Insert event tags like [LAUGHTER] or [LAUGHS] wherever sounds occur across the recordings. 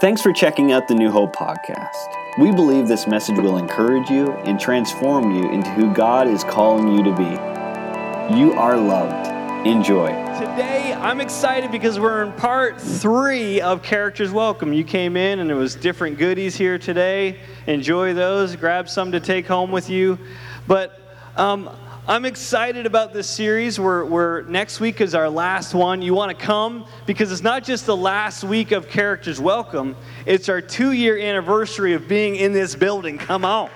Thanks for checking out the New Hope podcast. We believe this message will encourage you and transform you into who God is calling you to be. You are loved. Enjoy. Today, I'm excited because we're in part three of Characters Welcome. You came in and there was different goodies here today. Enjoy those. Grab some to take home with you. But um, I'm excited about this series. We're, we're, next week is our last one. You want to come because it's not just the last week of Characters Welcome, it's our two year anniversary of being in this building. Come on.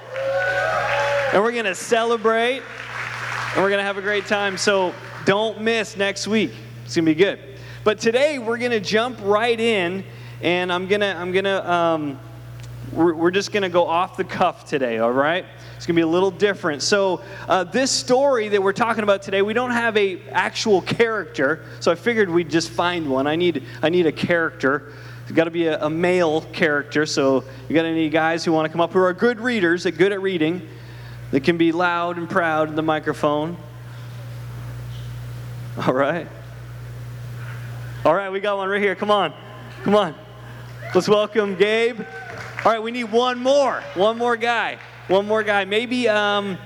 And we're going to celebrate and we're going to have a great time. So don't miss next week. It's going to be good. But today we're going to jump right in and I'm going to, I'm going to, um, we're, we're just going to go off the cuff today, all right? It's going to be a little different. So, uh, this story that we're talking about today, we don't have a actual character. So I figured we'd just find one. I need I need a character. It's got to be a, a, male character. So you got any guys who want to come up who are good readers, that good at reading, that can be loud and proud in the microphone. All right. All right, we got one right here. Come on. Come on. Let's welcome Gabe. All right, we need one more. One more guy. One more guy. Maybe, um,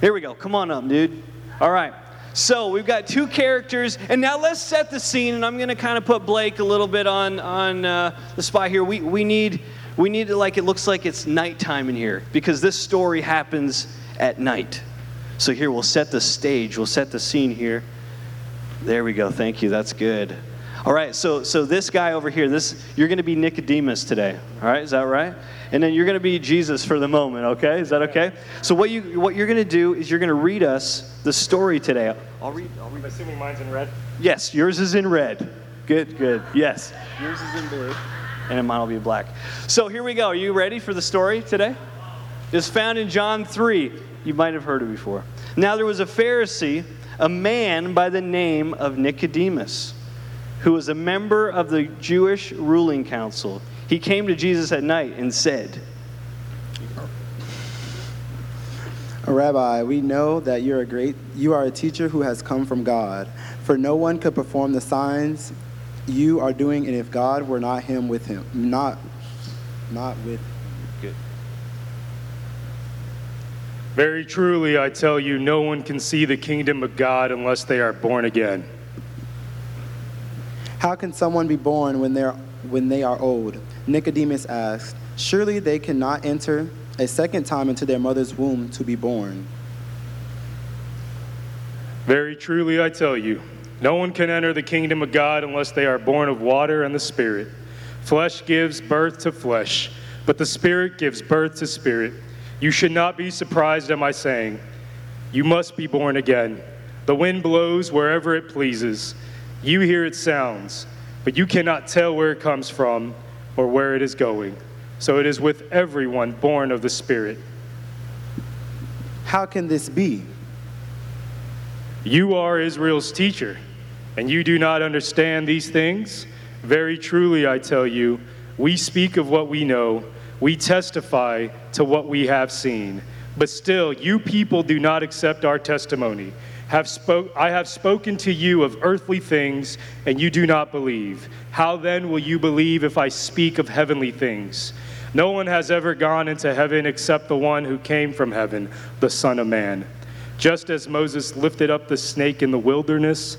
here we go. Come on up, dude. All right. So we've got two characters, and now let's set the scene. And I'm going to kind of put Blake a little bit on on uh, the spot here. We we need we need to like it looks like it's nighttime in here because this story happens at night. So here we'll set the stage. We'll set the scene here. There we go. Thank you. That's good. All right, so so this guy over here, this you're going to be Nicodemus today. All right, is that right? And then you're going to be Jesus for the moment. Okay, is that okay? So what you what you're going to do is you're going to read us the story today. I'll read. I'll read. Assuming mine's in red. Yes, yours is in red. Good, good. Yes, yours is in blue, and mine will be black. So here we go. Are you ready for the story today? It's found in John three. You might have heard it before. Now there was a Pharisee, a man by the name of Nicodemus who was a member of the Jewish ruling council. He came to Jesus at night and said, Rabbi, we know that you're a great you are a teacher who has come from God. For no one could perform the signs you are doing and if God were not him with him. Not not with Good. Very truly I tell you no one can see the kingdom of God unless they are born again. How can someone be born when, they're, when they are old? Nicodemus asked. Surely they cannot enter a second time into their mother's womb to be born. Very truly I tell you, no one can enter the kingdom of God unless they are born of water and the Spirit. Flesh gives birth to flesh, but the Spirit gives birth to spirit. You should not be surprised at my saying, You must be born again. The wind blows wherever it pleases. You hear its sounds, but you cannot tell where it comes from or where it is going. So it is with everyone born of the Spirit. How can this be? You are Israel's teacher, and you do not understand these things? Very truly, I tell you, we speak of what we know, we testify to what we have seen. But still, you people do not accept our testimony have spoke, I have spoken to you of earthly things, and you do not believe. How then will you believe if I speak of heavenly things? No one has ever gone into heaven except the one who came from heaven, the Son of Man. Just as Moses lifted up the snake in the wilderness,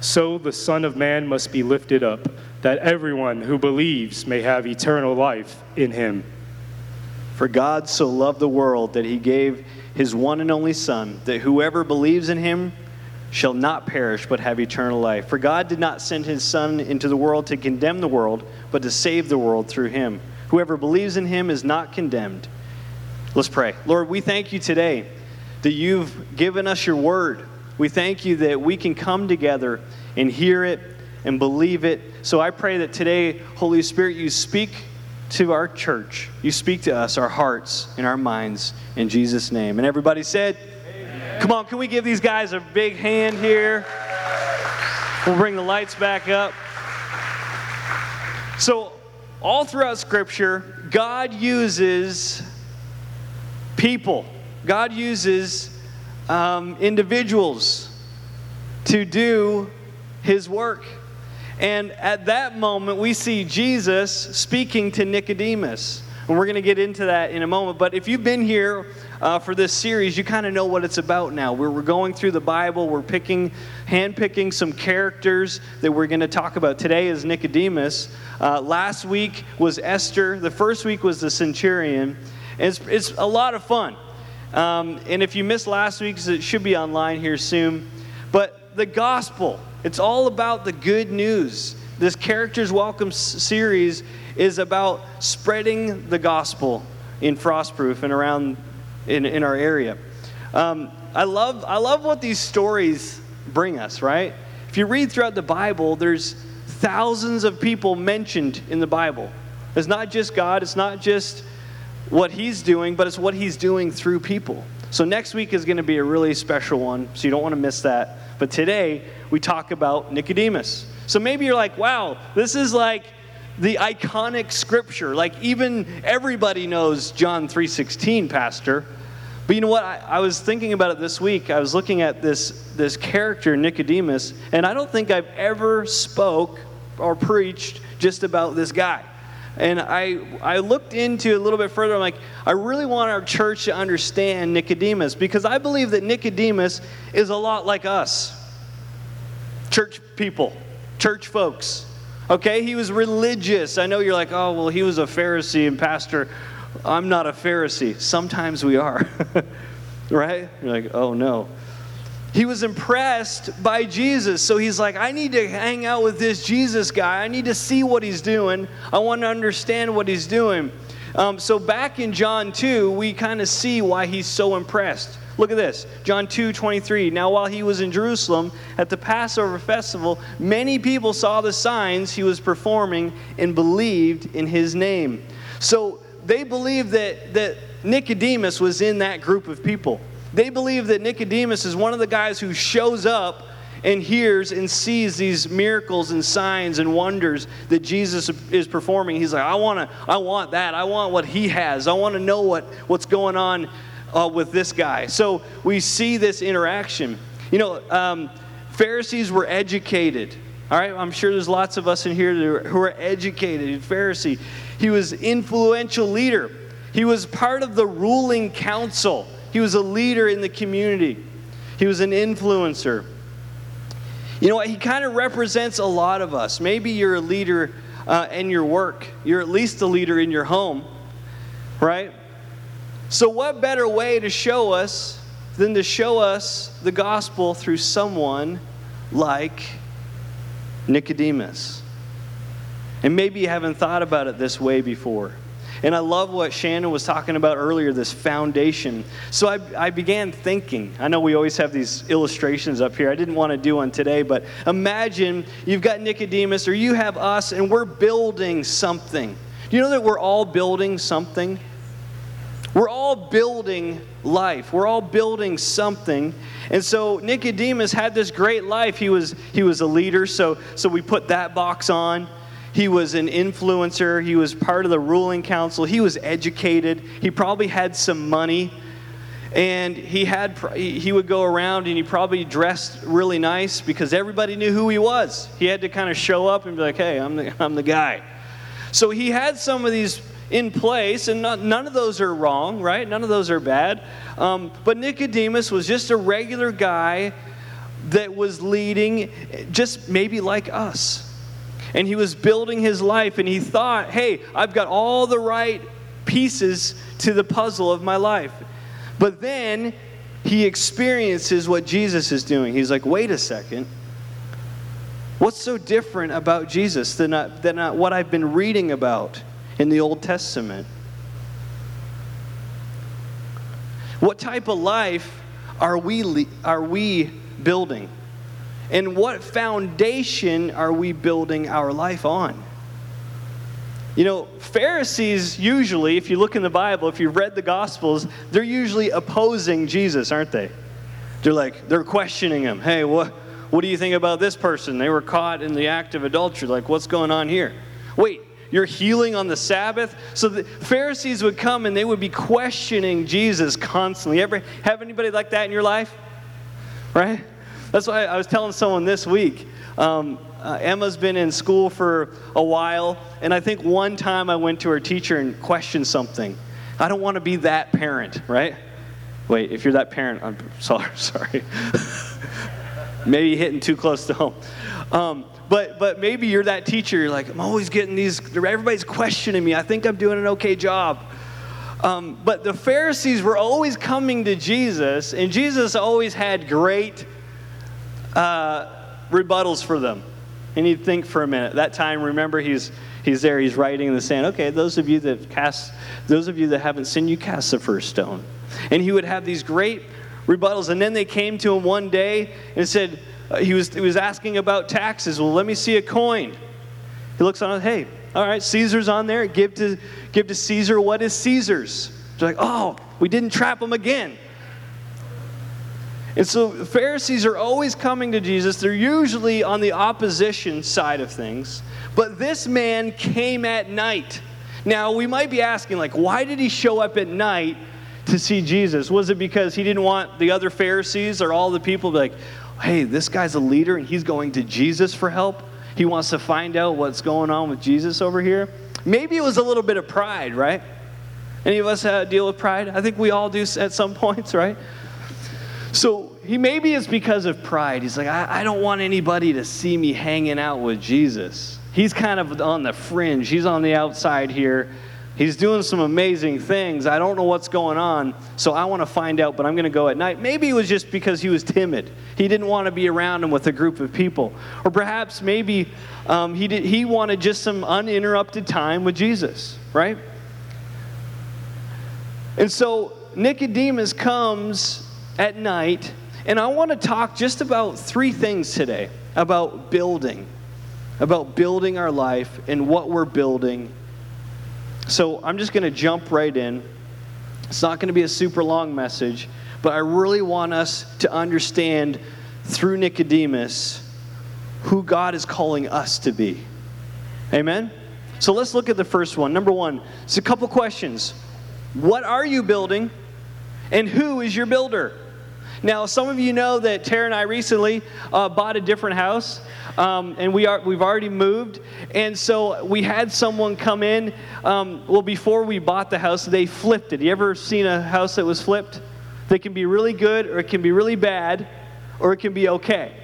so the Son of Man must be lifted up, that everyone who believes may have eternal life in him. For God so loved the world that he gave his one and only Son, that whoever believes in him shall not perish but have eternal life. For God did not send his Son into the world to condemn the world, but to save the world through him. Whoever believes in him is not condemned. Let's pray. Lord, we thank you today that you've given us your word. We thank you that we can come together and hear it and believe it. So I pray that today, Holy Spirit, you speak to our church. You speak to us, our hearts and our minds, in Jesus' name. And everybody said, Amen. Come on, can we give these guys a big hand here? We'll bring the lights back up. So, all throughout Scripture, God uses people, God uses um, individuals to do His work. And at that moment, we see Jesus speaking to Nicodemus. And we're going to get into that in a moment. But if you've been here uh, for this series, you kind of know what it's about now. We're, we're going through the Bible, we're picking, handpicking some characters that we're going to talk about. Today is Nicodemus. Uh, last week was Esther. The first week was the centurion. It's, it's a lot of fun. Um, and if you missed last week's, it should be online here soon. But the gospel, it's all about the good news. This Characters Welcome series is about spreading the gospel in Frostproof and around in, in our area. Um, I, love, I love what these stories bring us, right? If you read throughout the Bible, there's thousands of people mentioned in the Bible. It's not just God, it's not just what He's doing, but it's what He's doing through people. So next week is going to be a really special one, so you don't want to miss that. But today, we talk about Nicodemus. So maybe you're like, wow, this is like the iconic scripture. Like even everybody knows John 3:16, Pastor. But you know what? I, I, was thinking about it this week. I was looking at this this character Nicodemus, and I don't think I've ever spoke or preached just about this guy. And I I looked into a little bit further. I'm like, I really want our church to understand Nicodemus because I believe that Nicodemus is a lot like us church people, church folks. Okay, he was religious. I know you're like, oh, well, he was a Pharisee and pastor. I'm not a Pharisee. Sometimes we are, [LAUGHS] right? You're like, oh no. He was impressed by Jesus. So he's like, I need to hang out with this Jesus guy. I need to see what he's doing. I want to understand what he's doing. Um, so back in John 2, we kind of see why he's so impressed. Look at this John 2 23. Now, while he was in Jerusalem at the Passover festival, many people saw the signs he was performing and believed in his name. So they believed that, that Nicodemus was in that group of people. They believe that Nicodemus is one of the guys who shows up and hears and sees these miracles and signs and wonders that Jesus is performing. He's like, I want to, I want that. I want what he has. I want to know what, what's going on uh, with this guy. So we see this interaction. You know, um, Pharisees were educated. All right, I'm sure there's lots of us in here who are educated. Pharisee, he was influential leader. He was part of the ruling council. He was a leader in the community. He was an influencer. You know what? He kind of represents a lot of us. Maybe you're a leader uh, in your work. You're at least a leader in your home, right? So, what better way to show us than to show us the gospel through someone like Nicodemus? And maybe you haven't thought about it this way before. And I love what Shannon was talking about earlier this foundation. So I, I, began thinking. I know we always have these illustrations up here. I didn't want to do one today, but imagine you've got Nicodemus or you have us, and we're building something. Do you know that we're all building something? We're all building life. We're all building something. And so Nicodemus had this great life. He was, he was a leader, so, so we put that box on. He was an influencer. He was part of the ruling council. He was educated. He probably had some money. And he, had, he would go around and he probably dressed really nice because everybody knew who he was. He had to kind of show up and be like, hey, I'm the, I'm the guy. So he had some of these in place, and not, none of those are wrong, right? None of those are bad. Um, but Nicodemus was just a regular guy that was leading, just maybe like us. And he was building his life, and he thought, hey, I've got all the right pieces to the puzzle of my life. But then he experiences what Jesus is doing. He's like, wait a second. What's so different about Jesus than, uh, than uh, what I've been reading about? In the Old Testament. What type of life are we, are we building? And what foundation are we building our life on? You know, Pharisees usually, if you look in the Bible, if you've read the Gospels, they're usually opposing Jesus, aren't they? They're like, they're questioning him. Hey, what, what do you think about this person? They were caught in the act of adultery. Like, what's going on here? Wait, you're healing on the Sabbath. So the Pharisees would come and they would be questioning Jesus constantly. Ever have anybody like that in your life? Right? That's why I was telling someone this week. Um, uh, Emma's been in school for a while, and I think one time I went to her teacher and questioned something. I don't want to be that parent, right? Wait, if you're that parent, I'm sorry. [LAUGHS] sorry. maybe hitting too close to home. Um, but, but maybe you're that teacher. You're like, I'm always getting these, everybody's questioning me. I think I'm doing an okay job. Um, but the Pharisees were always coming to Jesus, and Jesus always had great uh, rebuttals for them. And you'd think for a minute. That time, remember, he's he's there. He's writing in the sand. Okay, those of you that cast, those of you that haven't sinned, you cast the first stone. And he would have these great rebuttals. And then they came to him one day and said, uh, he was he was asking about taxes. Well, let me see a coin. He looks on. Hey, all right, Caesar's on there. Give to give to Caesar what is Caesar's. They're like, oh, we didn't trap him again. And so Pharisees are always coming to Jesus. They're usually on the opposition side of things. But this man came at night. Now, we might be asking, like, why did he show up at night to see Jesus? Was it because he didn't want the other Pharisees or all the people to be like, hey, this guy's a leader and he's going to Jesus for help? He wants to find out what's going on with Jesus over here? Maybe it was a little bit of pride, right? Any of us deal with pride? I think we all do at some [LAUGHS] points, right? So he maybe it's because of pride. He's like, I, I, don't want anybody to see me hanging out with Jesus. He's kind of on the fringe, he's on the outside here. He's doing some amazing things. I don't know what's going on, so I want to find out, but I'm going to go at night. Maybe it was just because he was timid. He didn't want to be around him with a group of people. Or perhaps maybe um, he, did, he wanted just some uninterrupted time with Jesus, right? And so Nicodemus comes at night, and I want to talk just about three things today about building, about building our life and what we're building. So I'm just going to jump right in. It's not going to be a super long message, but I really want us to understand through Nicodemus who God is calling us to be. Amen? So let's look at the first one. Number one, it's a couple questions. What are you building? And who is your builder? Now, some of you know that Tara and I recently uh, bought a different house, um, and we are we've already moved. And so we had someone come in. Um, well, before we bought the house, they flipped it. You ever seen a house that was flipped? They can be really good, or it can be really bad, or it can be okay.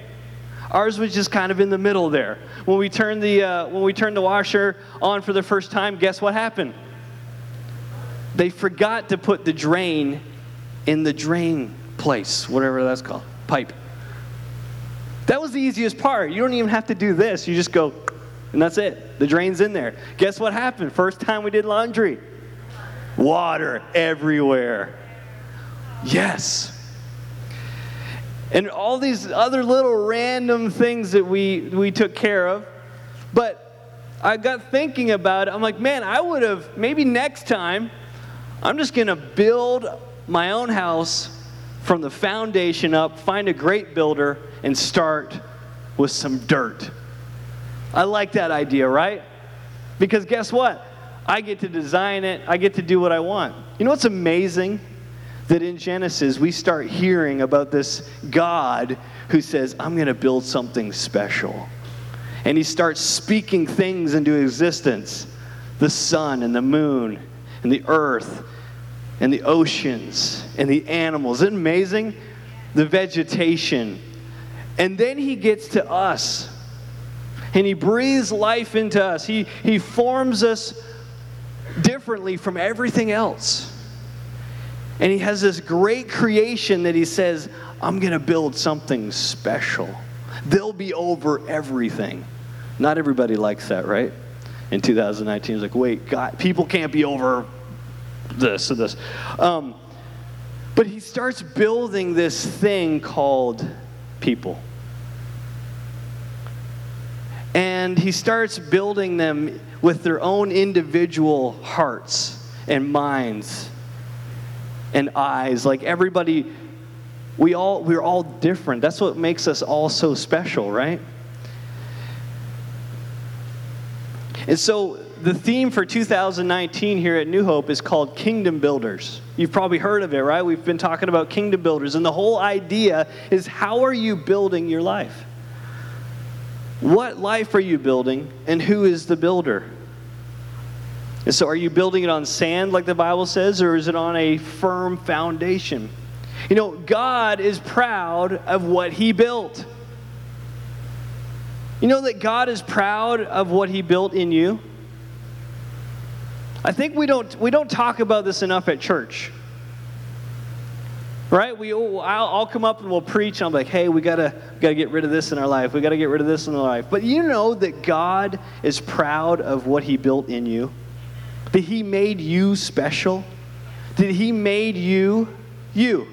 Ours was just kind of in the middle there. When we turned the uh, when we turned the washer on for the first time, guess what happened? They forgot to put the drain in the drain place, whatever that's called, pipe. That was the easiest part. You don't even have to do this. You just go, and that's it. The drain's in there. Guess what happened? First time we did laundry water everywhere. Yes. And all these other little random things that we, we took care of. But I got thinking about it. I'm like, man, I would have, maybe next time, I'm just going to build my own house from the foundation up, find a great builder, and start with some dirt. I like that idea, right? Because guess what? I get to design it, I get to do what I want. You know what's amazing? That in Genesis, we start hearing about this God who says, I'm going to build something special. And he starts speaking things into existence the sun and the moon and the earth and the oceans and the animals. Isn't amazing? The vegetation. And then he gets to us and he breathes life into us. He, he forms us differently from everything else. And he has this great creation that he says, I'm going to build something special. They'll be over everything. Not everybody likes that, right? In 2019, it's like, wait, God, people can't be over this or this. Um, but he starts building this thing called people. And he starts building them with their own individual hearts and minds and eyes. Like everybody, we all, we're all different. That's what makes us all so special, right? And so the theme for 2019 here at New Hope is called Kingdom Builders. You've probably heard of it, right? We've been talking about kingdom builders, and the whole idea is how are you building your life? What life are you building, and who is the builder? And so, are you building it on sand, like the Bible says, or is it on a firm foundation? You know, God is proud of what He built. You know that God is proud of what He built in you? I think we don't, we don't talk about this enough at church. Right? We, oh, I'll, I'll come up and we'll preach. And I'm like, hey, we gotta, gotta get rid of this in our life. We gotta get rid of this in our life. But you know that God is proud of what He built in you. That He made you special. That He made you you.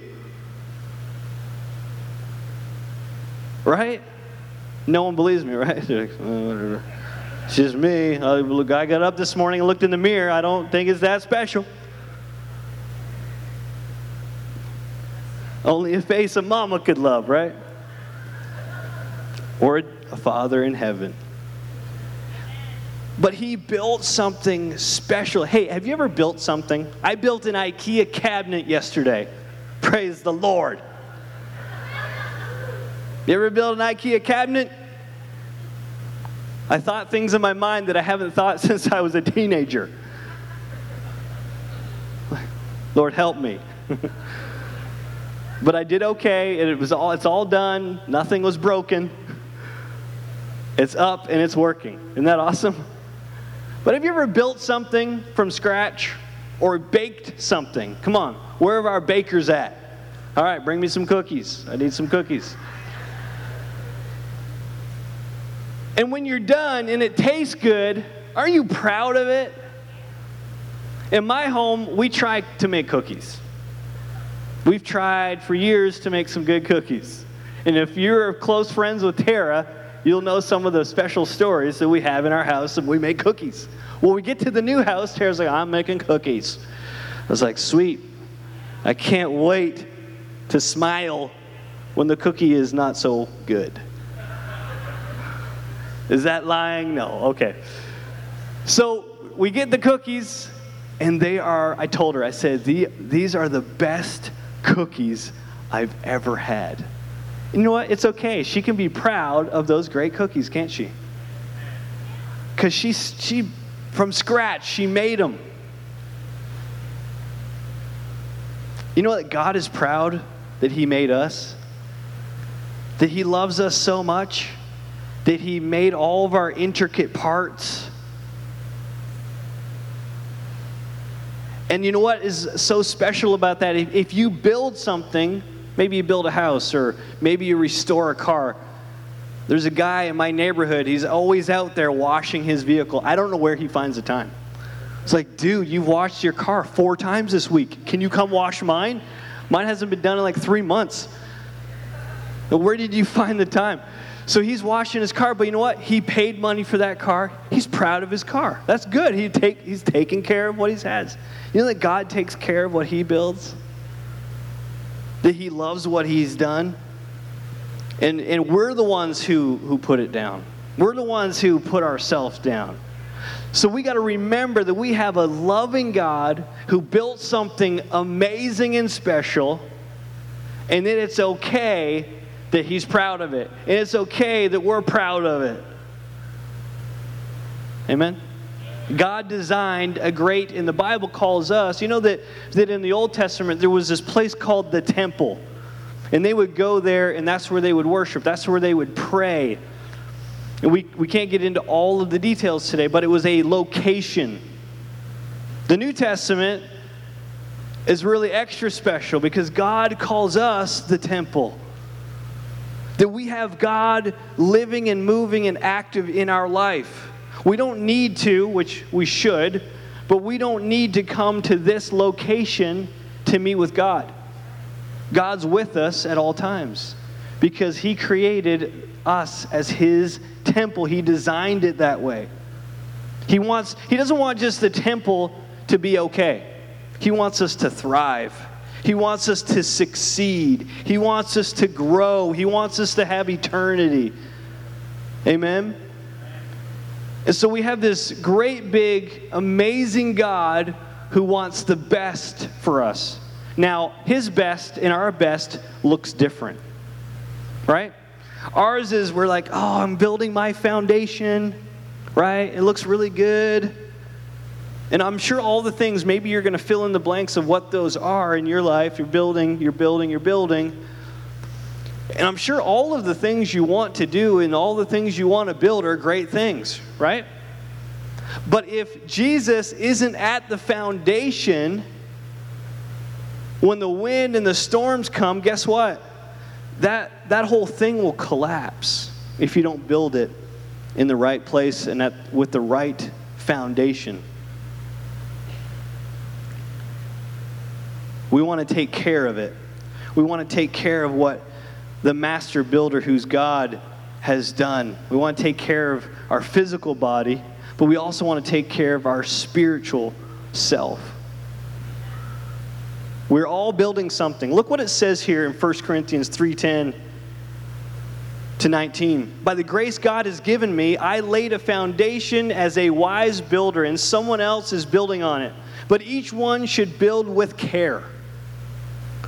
Right? No one believes me, right? [LAUGHS] It's just me. Uh, I got up this morning and looked in the mirror. I don't think it's that special. Only a face a mama could love, right? Or a father in heaven. But he built something special. Hey, have you ever built something? I built an IKEA cabinet yesterday. Praise the Lord. You ever built an IKEA cabinet? I thought things in my mind that I haven't thought [LAUGHS] since I was a teenager. Lord, help me. but I did okay, and it was all, it's all done. Nothing was broken. It's up and it's working. Isn't that awesome? But have you ever built something from scratch or baked something? Come on, where are our bakers at? All right, bring me some cookies. I need some cookies. And when you're done and it tastes good, are you proud of it? In my home, we try to make cookies. We've tried for years to make some good cookies. And if you're close friends with Tara, you'll know some of the special stories that we have in our house and we make cookies. When we get to the new house, Tara's like, I'm making cookies. I was like, sweet. I can't wait to smile when the cookie is not so good. Is that lying? No. Okay. So we get the cookies, and they are, I told her, I said, the, these are the best cookies I've ever had. You know what? It's okay. She can be proud of those great cookies, can't she? Because she, she, from scratch, she made them. You know what? God is proud that He made us, that He loves us so much that He made all of our intricate parts. And you know what is so special about that? If, if you build something, maybe you build a house or maybe you restore a car. There's a guy in my neighborhood, he's always out there washing his vehicle. I don't know where he finds the time. It's like, dude, you've washed your car four times this week. Can you come wash mine? Mine hasn't been done in like three months. Where did you find the time? So he's washing his car, but you know what? He paid money for that car. He's proud of his car. That's good. He take, he's taking care of what he has. You know that God takes care of what he builds? That he loves what he's done? And, and we're the ones who, who put it down. We're the ones who put ourselves down. So we got to remember that we have a loving God who built something amazing and special, and that it's okay that he's proud of it. And it's okay that we're proud of it. Amen? God designed a great, and the Bible calls us, you know that, that in the Old Testament there was this place called the temple. And they would go there, and that's where they would worship, that's where they would pray. And we, we can't get into all of the details today, but it was a location. The New Testament is really extra special because God calls us the temple. That we have God living and moving and active in our life. We don't need to, which we should, but we don't need to come to this location to meet with God. God's with us at all times because He created us as His temple. He designed it that way. He wants, He doesn't want just the temple to be okay, He wants us to thrive. He wants us to succeed. He wants us to grow. He wants us to have eternity. Amen? And so we have this great, big, amazing God who wants the best for us. Now, his best and our best looks different, right? Ours is we're like, oh, I'm building my foundation, right? It looks really good. And I'm sure all the things, maybe you're going to fill in the blanks of what those are in your life. You're building, you're building, you're building. And I'm sure all of the things you want to do and all the things you want to build are great things, right? But if Jesus isn't at the foundation, when the wind and the storms come, guess what? That, that whole thing will collapse if you don't build it in the right place and at, with the right foundation. We want to take care of it. We want to take care of what the master builder, who's God, has done. We want to take care of our physical body, but we also want to take care of our spiritual self. We're all building something. Look what it says here in 1 Corinthians 3:10 to 19. By the grace God has given me, I laid a foundation as a wise builder, and someone else is building on it. But each one should build with care.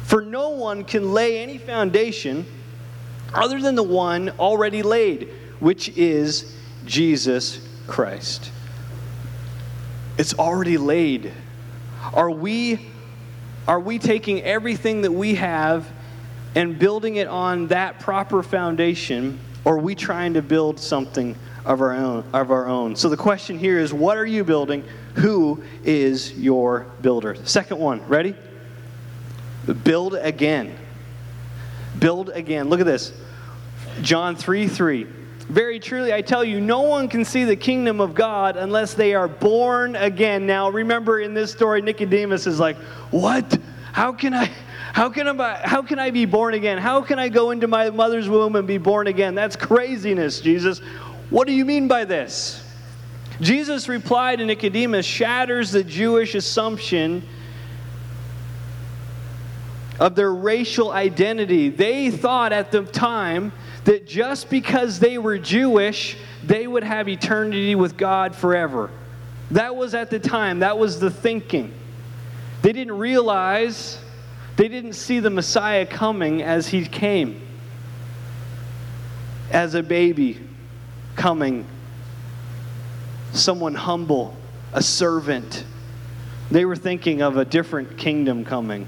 For no one can lay any foundation other than the one already laid, which is Jesus Christ. It's already laid. Are we are we taking everything that we have and building it on that proper foundation or are we trying to build something of our own of our own? So the question here is what are you building? Who is your builder? Second one, ready? Build again. Build again. Look at this. John 3 3. Very truly, I tell you, no one can see the kingdom of God unless they are born again. Now, remember in this story, Nicodemus is like, What? How can I? How can, I, how can I be born again? How can I go into my mother's womb and be born again? That's craziness, Jesus. What do you mean by this? Jesus replied to Nicodemus, shatters the Jewish assumption of their racial identity. They thought at the time that just because they were Jewish, they would have eternity with God forever. That was at the time, that was the thinking. They didn't realize, they didn't see the Messiah coming as he came, as a baby coming, someone humble, a servant. They were thinking of a different kingdom coming.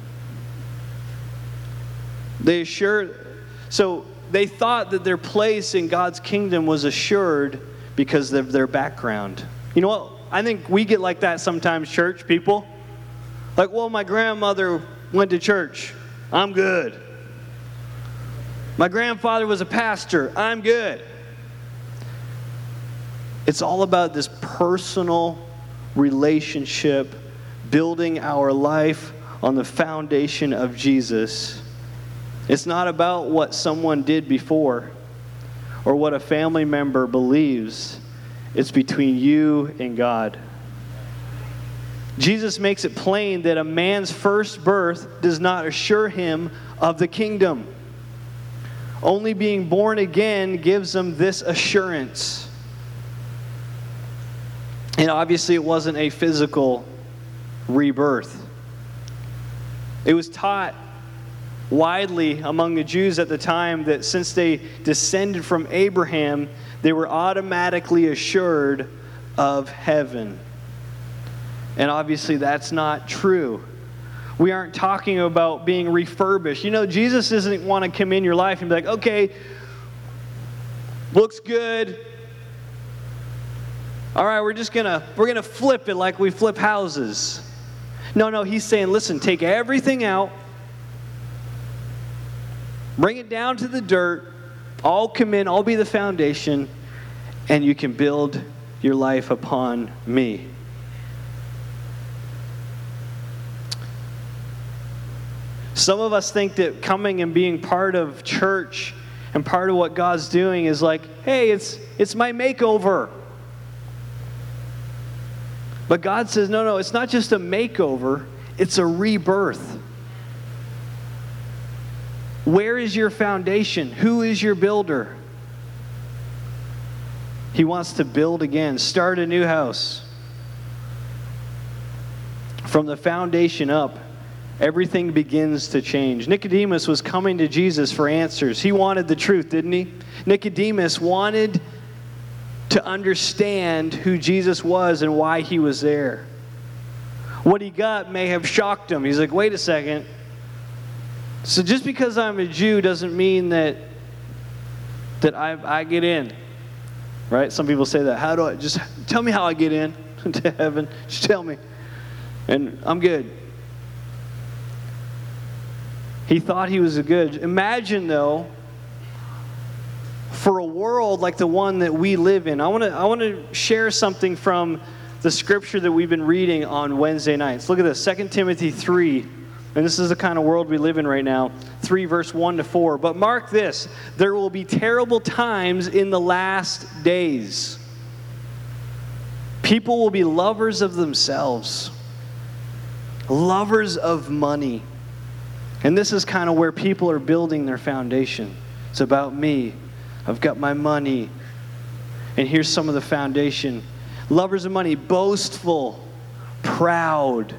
They assured, so they thought that their place in God's kingdom was assured because of their background. You know what? I think we get like that sometimes, church people. Like, well, my grandmother went to church. I'm good. My grandfather was a pastor. I'm good. It's all about this personal relationship, building our life on the foundation of Jesus. It's not about what someone did before or what a family member believes. It's between you and God. Jesus makes it plain that a man's first birth does not assure him of the kingdom. Only being born again gives him this assurance. And obviously, it wasn't a physical rebirth. It was taught widely among the Jews at the time that since they descended from Abraham, they were automatically assured of heaven. And obviously, that's not true. We aren't talking about being refurbished. You know, Jesus doesn't want to come in your life and be like, okay, looks good. All right, we're just gonna we're gonna flip it like we flip houses. No, no, he's saying, listen, take everything out Bring it down to the dirt. I'll come in, I'll be the foundation, and you can build your life upon me. Some of us think that coming and being part of church and part of what God's doing is like, hey, it's, it's my makeover. But God says, no, no, it's not just a makeover, it's a rebirth. Where is your foundation? Who is your builder? He wants to build again, start a new house. From the foundation up, everything begins to change. Nicodemus was coming to Jesus for answers. He wanted the truth, didn't he? Nicodemus wanted to understand who Jesus was and why he was there. What he got may have shocked him. He's like, wait a second. So just because I'm a Jew doesn't mean that that I, I get in. Right? Some people say that. How do I just tell me how I get in [LAUGHS] to heaven? Just tell me. And I'm good. He thought he was a good. Imagine though, for a world like the one that we live in. I want to I want to share something from the scripture that we've been reading on Wednesday nights. Look at this, 2 Timothy 3. And this is the kind of world we live in right now. 3 verse 1 to 4. But mark this, there will be terrible times in the last days. People will be lovers of themselves. Lovers of money and this is kind of where people are building their foundation. It's about me. I've got my money. And here's some of the foundation lovers of money, boastful, proud,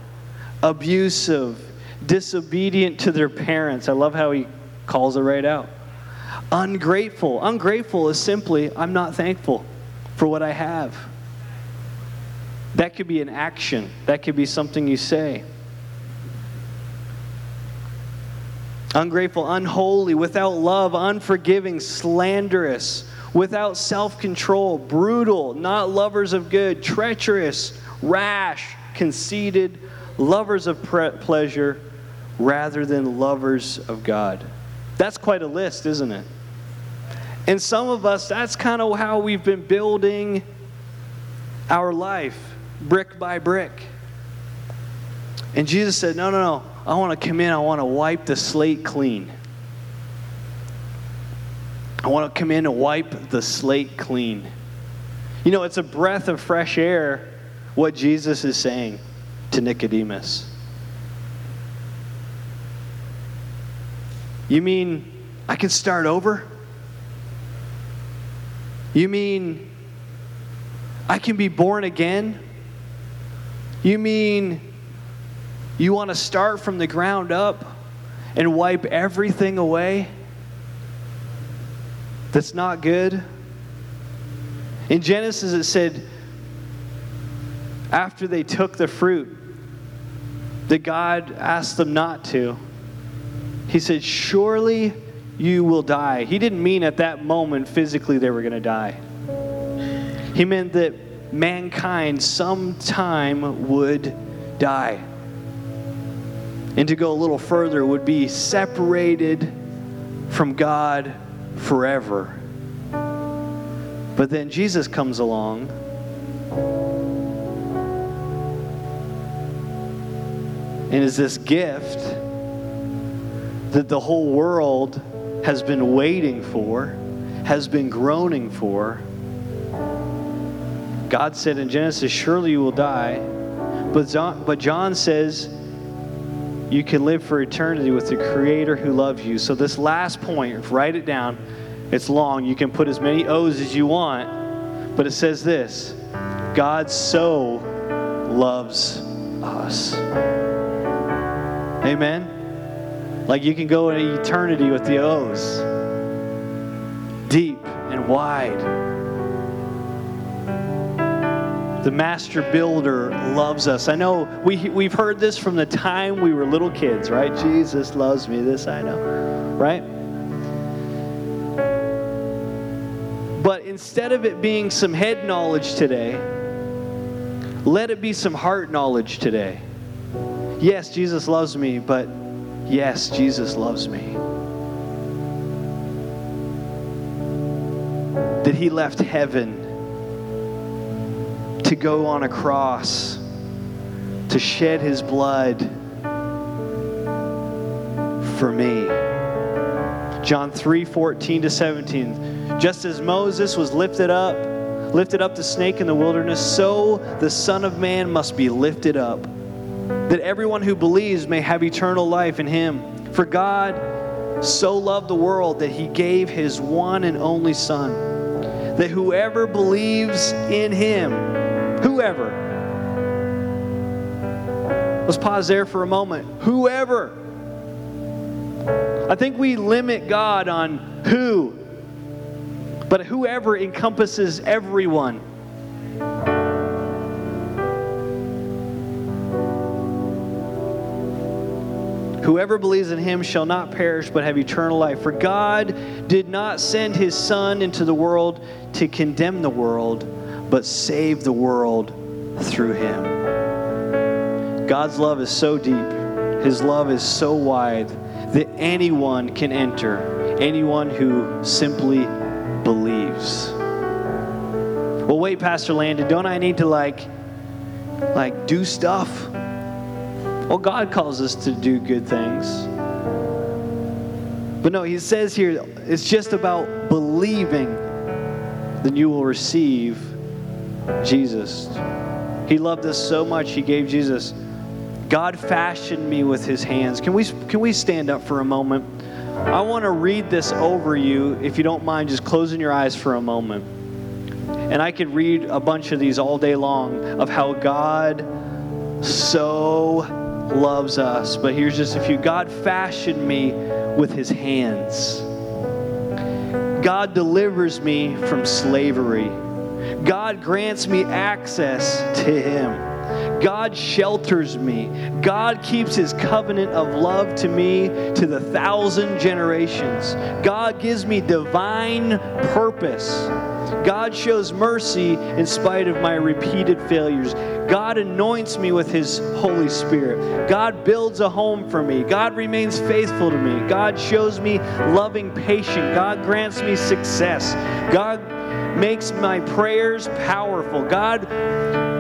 abusive, disobedient to their parents. I love how he calls it right out. Ungrateful. Ungrateful is simply, I'm not thankful for what I have. That could be an action, that could be something you say. ungrateful, unholy, without love, unforgiving, slanderous, without self control, brutal, not lovers of good, treacherous, rash, conceited, lovers of pre- pleasure rather than lovers of God. That's quite a list, isn't it? And some of us, that's kind of how we've been building our life, brick by brick. And Jesus said, No, no, no. I want to come in, I want to wipe the slate clean. I want to come in and wipe the slate clean. You know, it's a breath of fresh air what Jesus is saying to Nicodemus. You mean I can start over? You mean I can be born again? You mean you want to start from the ground up and wipe everything away that's not good? In Genesis, it said, after they took the fruit, that God asked them not to. He said, Surely you will die. He didn't mean at that moment physically they were going to die. He meant that mankind sometime would die and to go a little further would be separated from God forever. But then Jesus comes along. And is this gift that the whole world has been waiting for, has been groaning for. God said in Genesis, Surely you will die. But John, but John says, you can live for eternity with the Creator who loves you. So, this last point, write it down. It's long. You can put as many O's as you want. But it says this God so loves us. Amen? Like you can go into eternity with the O's deep and wide. The master builder loves us. I know we, we've heard this from the time we were little kids, right? Jesus loves me. This I know, right? But instead of it being some head knowledge today, let it be some heart knowledge today. Yes, Jesus loves me, but yes, Jesus loves me. That he left heaven to go on a cross, to shed his blood for me. John 3 14 to 17. Just as Moses was lifted up, lifted up the snake in the wilderness, so the Son of Man must be lifted up, that everyone who believes may have eternal life in him. For God so loved the world that he gave his one and only Son, that whoever believes in him, Whoever. Let's pause there for a moment. Whoever. I think we limit God on who, but whoever encompasses everyone. Whoever believes in him shall not perish but have eternal life. For God did not send his Son into the world to condemn the world, but save the world through him. God's love is so deep, his love is so wide that anyone can enter, anyone who simply believes. Well, wait, Pastor Landon, don't I need to like like do stuff? Well, God calls us to do good things. But no, he says here it's just about believing, then you will receive Jesus. He loved us so much, he gave Jesus. God fashioned me with his hands. Can we, can we stand up for a moment? I want to read this over you, if you don't mind, just closing your eyes for a moment. And I could read a bunch of these all day long of how God so loves us. But here's just a few God fashioned me with his hands. God delivers me from slavery. God grants me access to him. God shelters me. God keeps his covenant of love to me to the thousand generations. God gives me divine purpose. God shows mercy in spite of my repeated failures. God anoints me with His Holy Spirit. God builds a home for me. God remains faithful to me. God shows me loving patience. God grants me success. God makes my prayers powerful. God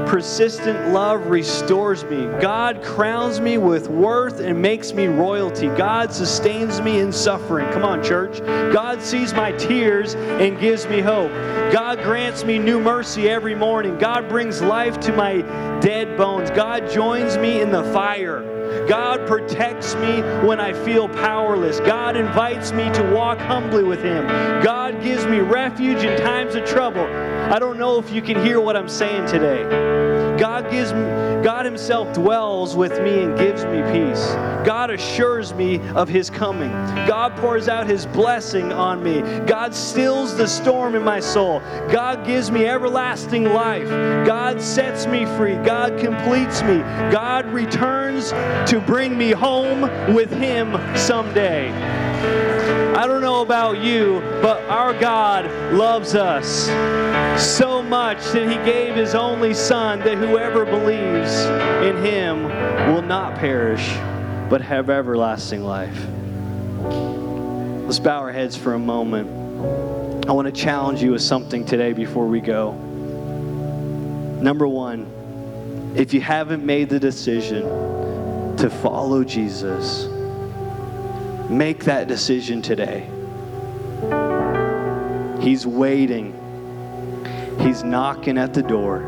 persistent love restores me. God crowns me with worth and makes me royalty. God sustains me in suffering. Come on, church. God sees my tears and gives me hope. God grants me new mercy every morning. God brings life to my dead bones. God joins me in the fire. God protects me when I feel powerless. God invites me to walk humbly with Him. God gives me refuge in times of trouble. I don't know if you can hear what I'm saying today. God gives me, God himself dwells with me and gives me peace. God assures me of his coming. God pours out his blessing on me. God stills the storm in my soul. God gives me everlasting life. God sets me free. God completes me. God returns to bring me home with him someday. I don't know about you, but our God loves us so much that he gave his only Son that whoever believes in him will not perish but have everlasting life. Let's bow our heads for a moment. I want to challenge you with something today before we go. Number one, if you haven't made the decision to follow Jesus, make that decision today. He's waiting, He's knocking at the door.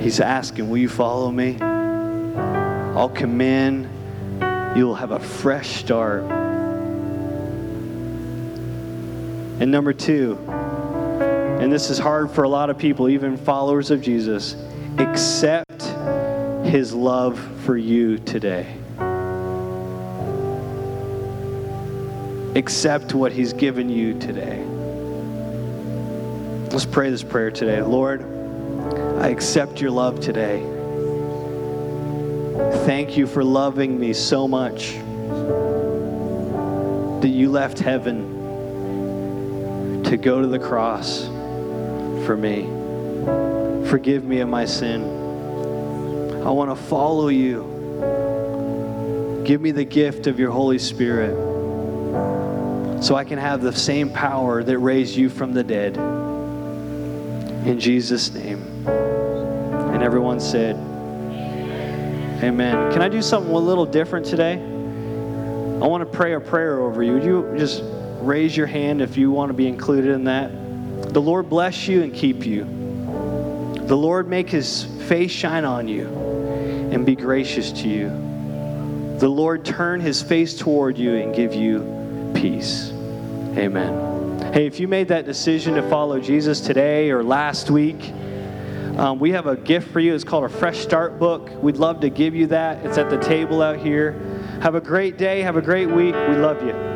He's asking, Will you follow me? I'll come in. You'll have a fresh start. And number two, and this is hard for a lot of people, even followers of Jesus, accept his love for you today. Accept what he's given you today. Let's pray this prayer today. Lord, I accept your love today. Thank you for loving me so much that you left heaven to go to the cross for me. Forgive me of my sin. I want to follow you. Give me the gift of your Holy Spirit so I can have the same power that raised you from the dead. In Jesus' name. And everyone said, Amen. Can I do something a little different today? I want to pray a prayer over you. Would you just raise your hand if you want to be included in that? The Lord bless you and keep you. The Lord make his face shine on you and be gracious to you. The Lord turn his face toward you and give you peace. Amen. Hey, if you made that decision to follow Jesus today or last week, um, we have a gift for you. It's called a Fresh Start book. We'd love to give you that. It's at the table out here. Have a great day. Have a great week. We love you.